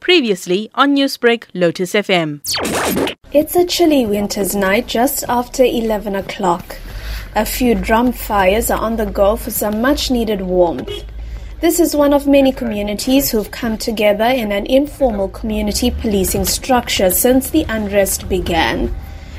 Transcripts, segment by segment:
Previously on Newsbreak, Lotus FM. It's a chilly winter's night just after 11 o'clock. A few drum fires are on the go for some much needed warmth. This is one of many communities who've come together in an informal community policing structure since the unrest began.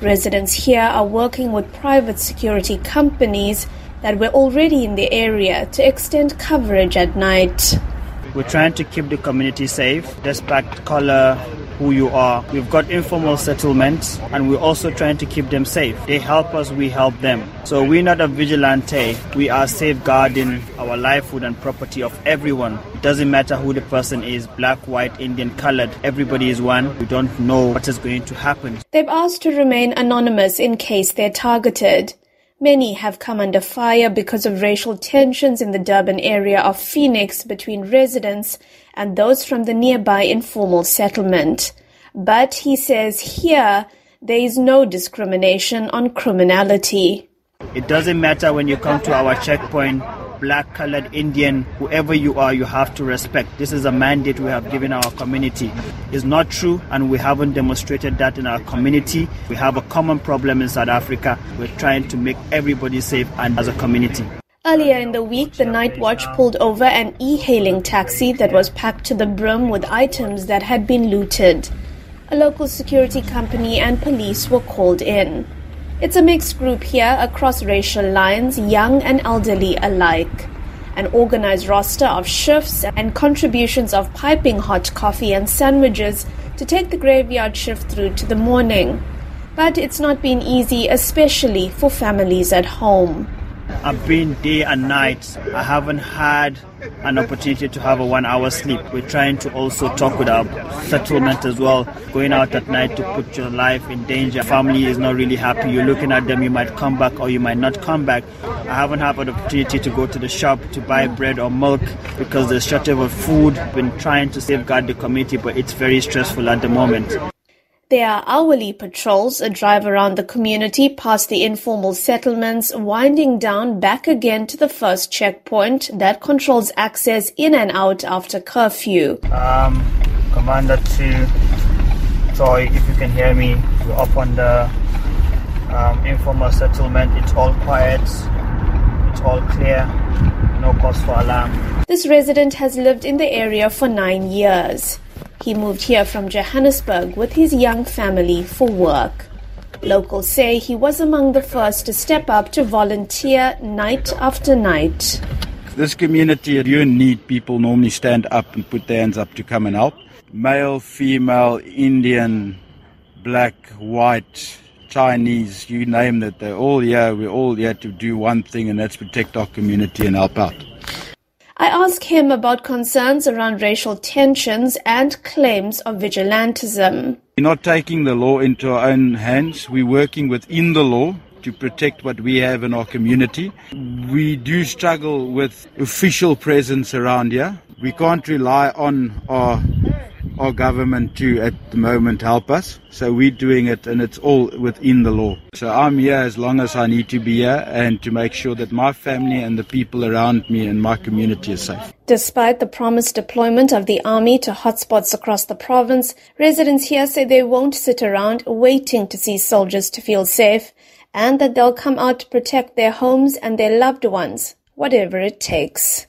Residents here are working with private security companies that were already in the area to extend coverage at night. We're trying to keep the community safe despite color, who you are. We've got informal settlements and we're also trying to keep them safe. They help us, we help them. So we're not a vigilante. We are safeguarding our livelihood and property of everyone. It doesn't matter who the person is, black, white, Indian, colored. Everybody is one. We don't know what is going to happen. They've asked to remain anonymous in case they're targeted. Many have come under fire because of racial tensions in the Durban area of Phoenix between residents and those from the nearby informal settlement. But he says here there is no discrimination on criminality. It doesn't matter when you come to our checkpoint black, colored, Indian, whoever you are, you have to respect. This is a mandate we have given our community. It's not true, and we haven't demonstrated that in our community. We have a common problem in South Africa. We're trying to make everybody safe and as a community. Earlier in the week, the night watch pulled over an e hailing taxi that was packed to the brim with items that had been looted. A local security company and police were called in. It's a mixed group here across racial lines, young and elderly alike. An organized roster of shifts and contributions of piping hot coffee and sandwiches to take the graveyard shift through to the morning. But it's not been easy, especially for families at home. I've been day and night. I haven't had an opportunity to have a one hour sleep. We're trying to also talk with our settlement as well. Going out at night to put your life in danger. Family is not really happy. You're looking at them, you might come back or you might not come back. I haven't had an opportunity to go to the shop to buy bread or milk because there's shortage of food. Been trying to safeguard the community, but it's very stressful at the moment. There are hourly patrols a drive around the community past the informal settlements, winding down back again to the first checkpoint that controls access in and out after curfew. Um, Commander to Troy, if you can hear me, we're up on the um, informal settlement. It's all quiet, it's all clear, no cause for alarm. This resident has lived in the area for nine years. He moved here from Johannesburg with his young family for work. Locals say he was among the first to step up to volunteer night after night. This community, you need people normally stand up and put their hands up to come and help. Male, female, Indian, black, white, Chinese, you name it, they're all here. We're all here to do one thing, and that's protect our community and help out. I ask him about concerns around racial tensions and claims of vigilantism. We're not taking the law into our own hands. We're working within the law to protect what we have in our community. We do struggle with official presence around here. We can't rely on our our government to at the moment help us. So we're doing it and it's all within the law. So I'm here as long as I need to be here and to make sure that my family and the people around me and my community is safe. Despite the promised deployment of the army to hotspots across the province, residents here say they won't sit around waiting to see soldiers to feel safe and that they'll come out to protect their homes and their loved ones, whatever it takes.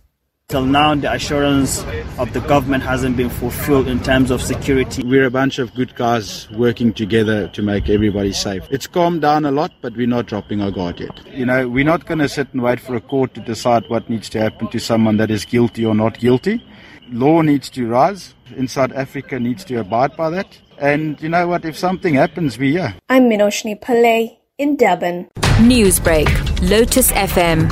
Till now, the assurance of the government hasn't been fulfilled in terms of security. We're a bunch of good guys working together to make everybody safe. It's calmed down a lot, but we're not dropping our guard yet. You know, we're not going to sit and wait for a court to decide what needs to happen to someone that is guilty or not guilty. Law needs to rise. In South Africa needs to abide by that. And you know what? If something happens, we're here. I'm Minoshni Pillay in Durban. Newsbreak, Lotus FM,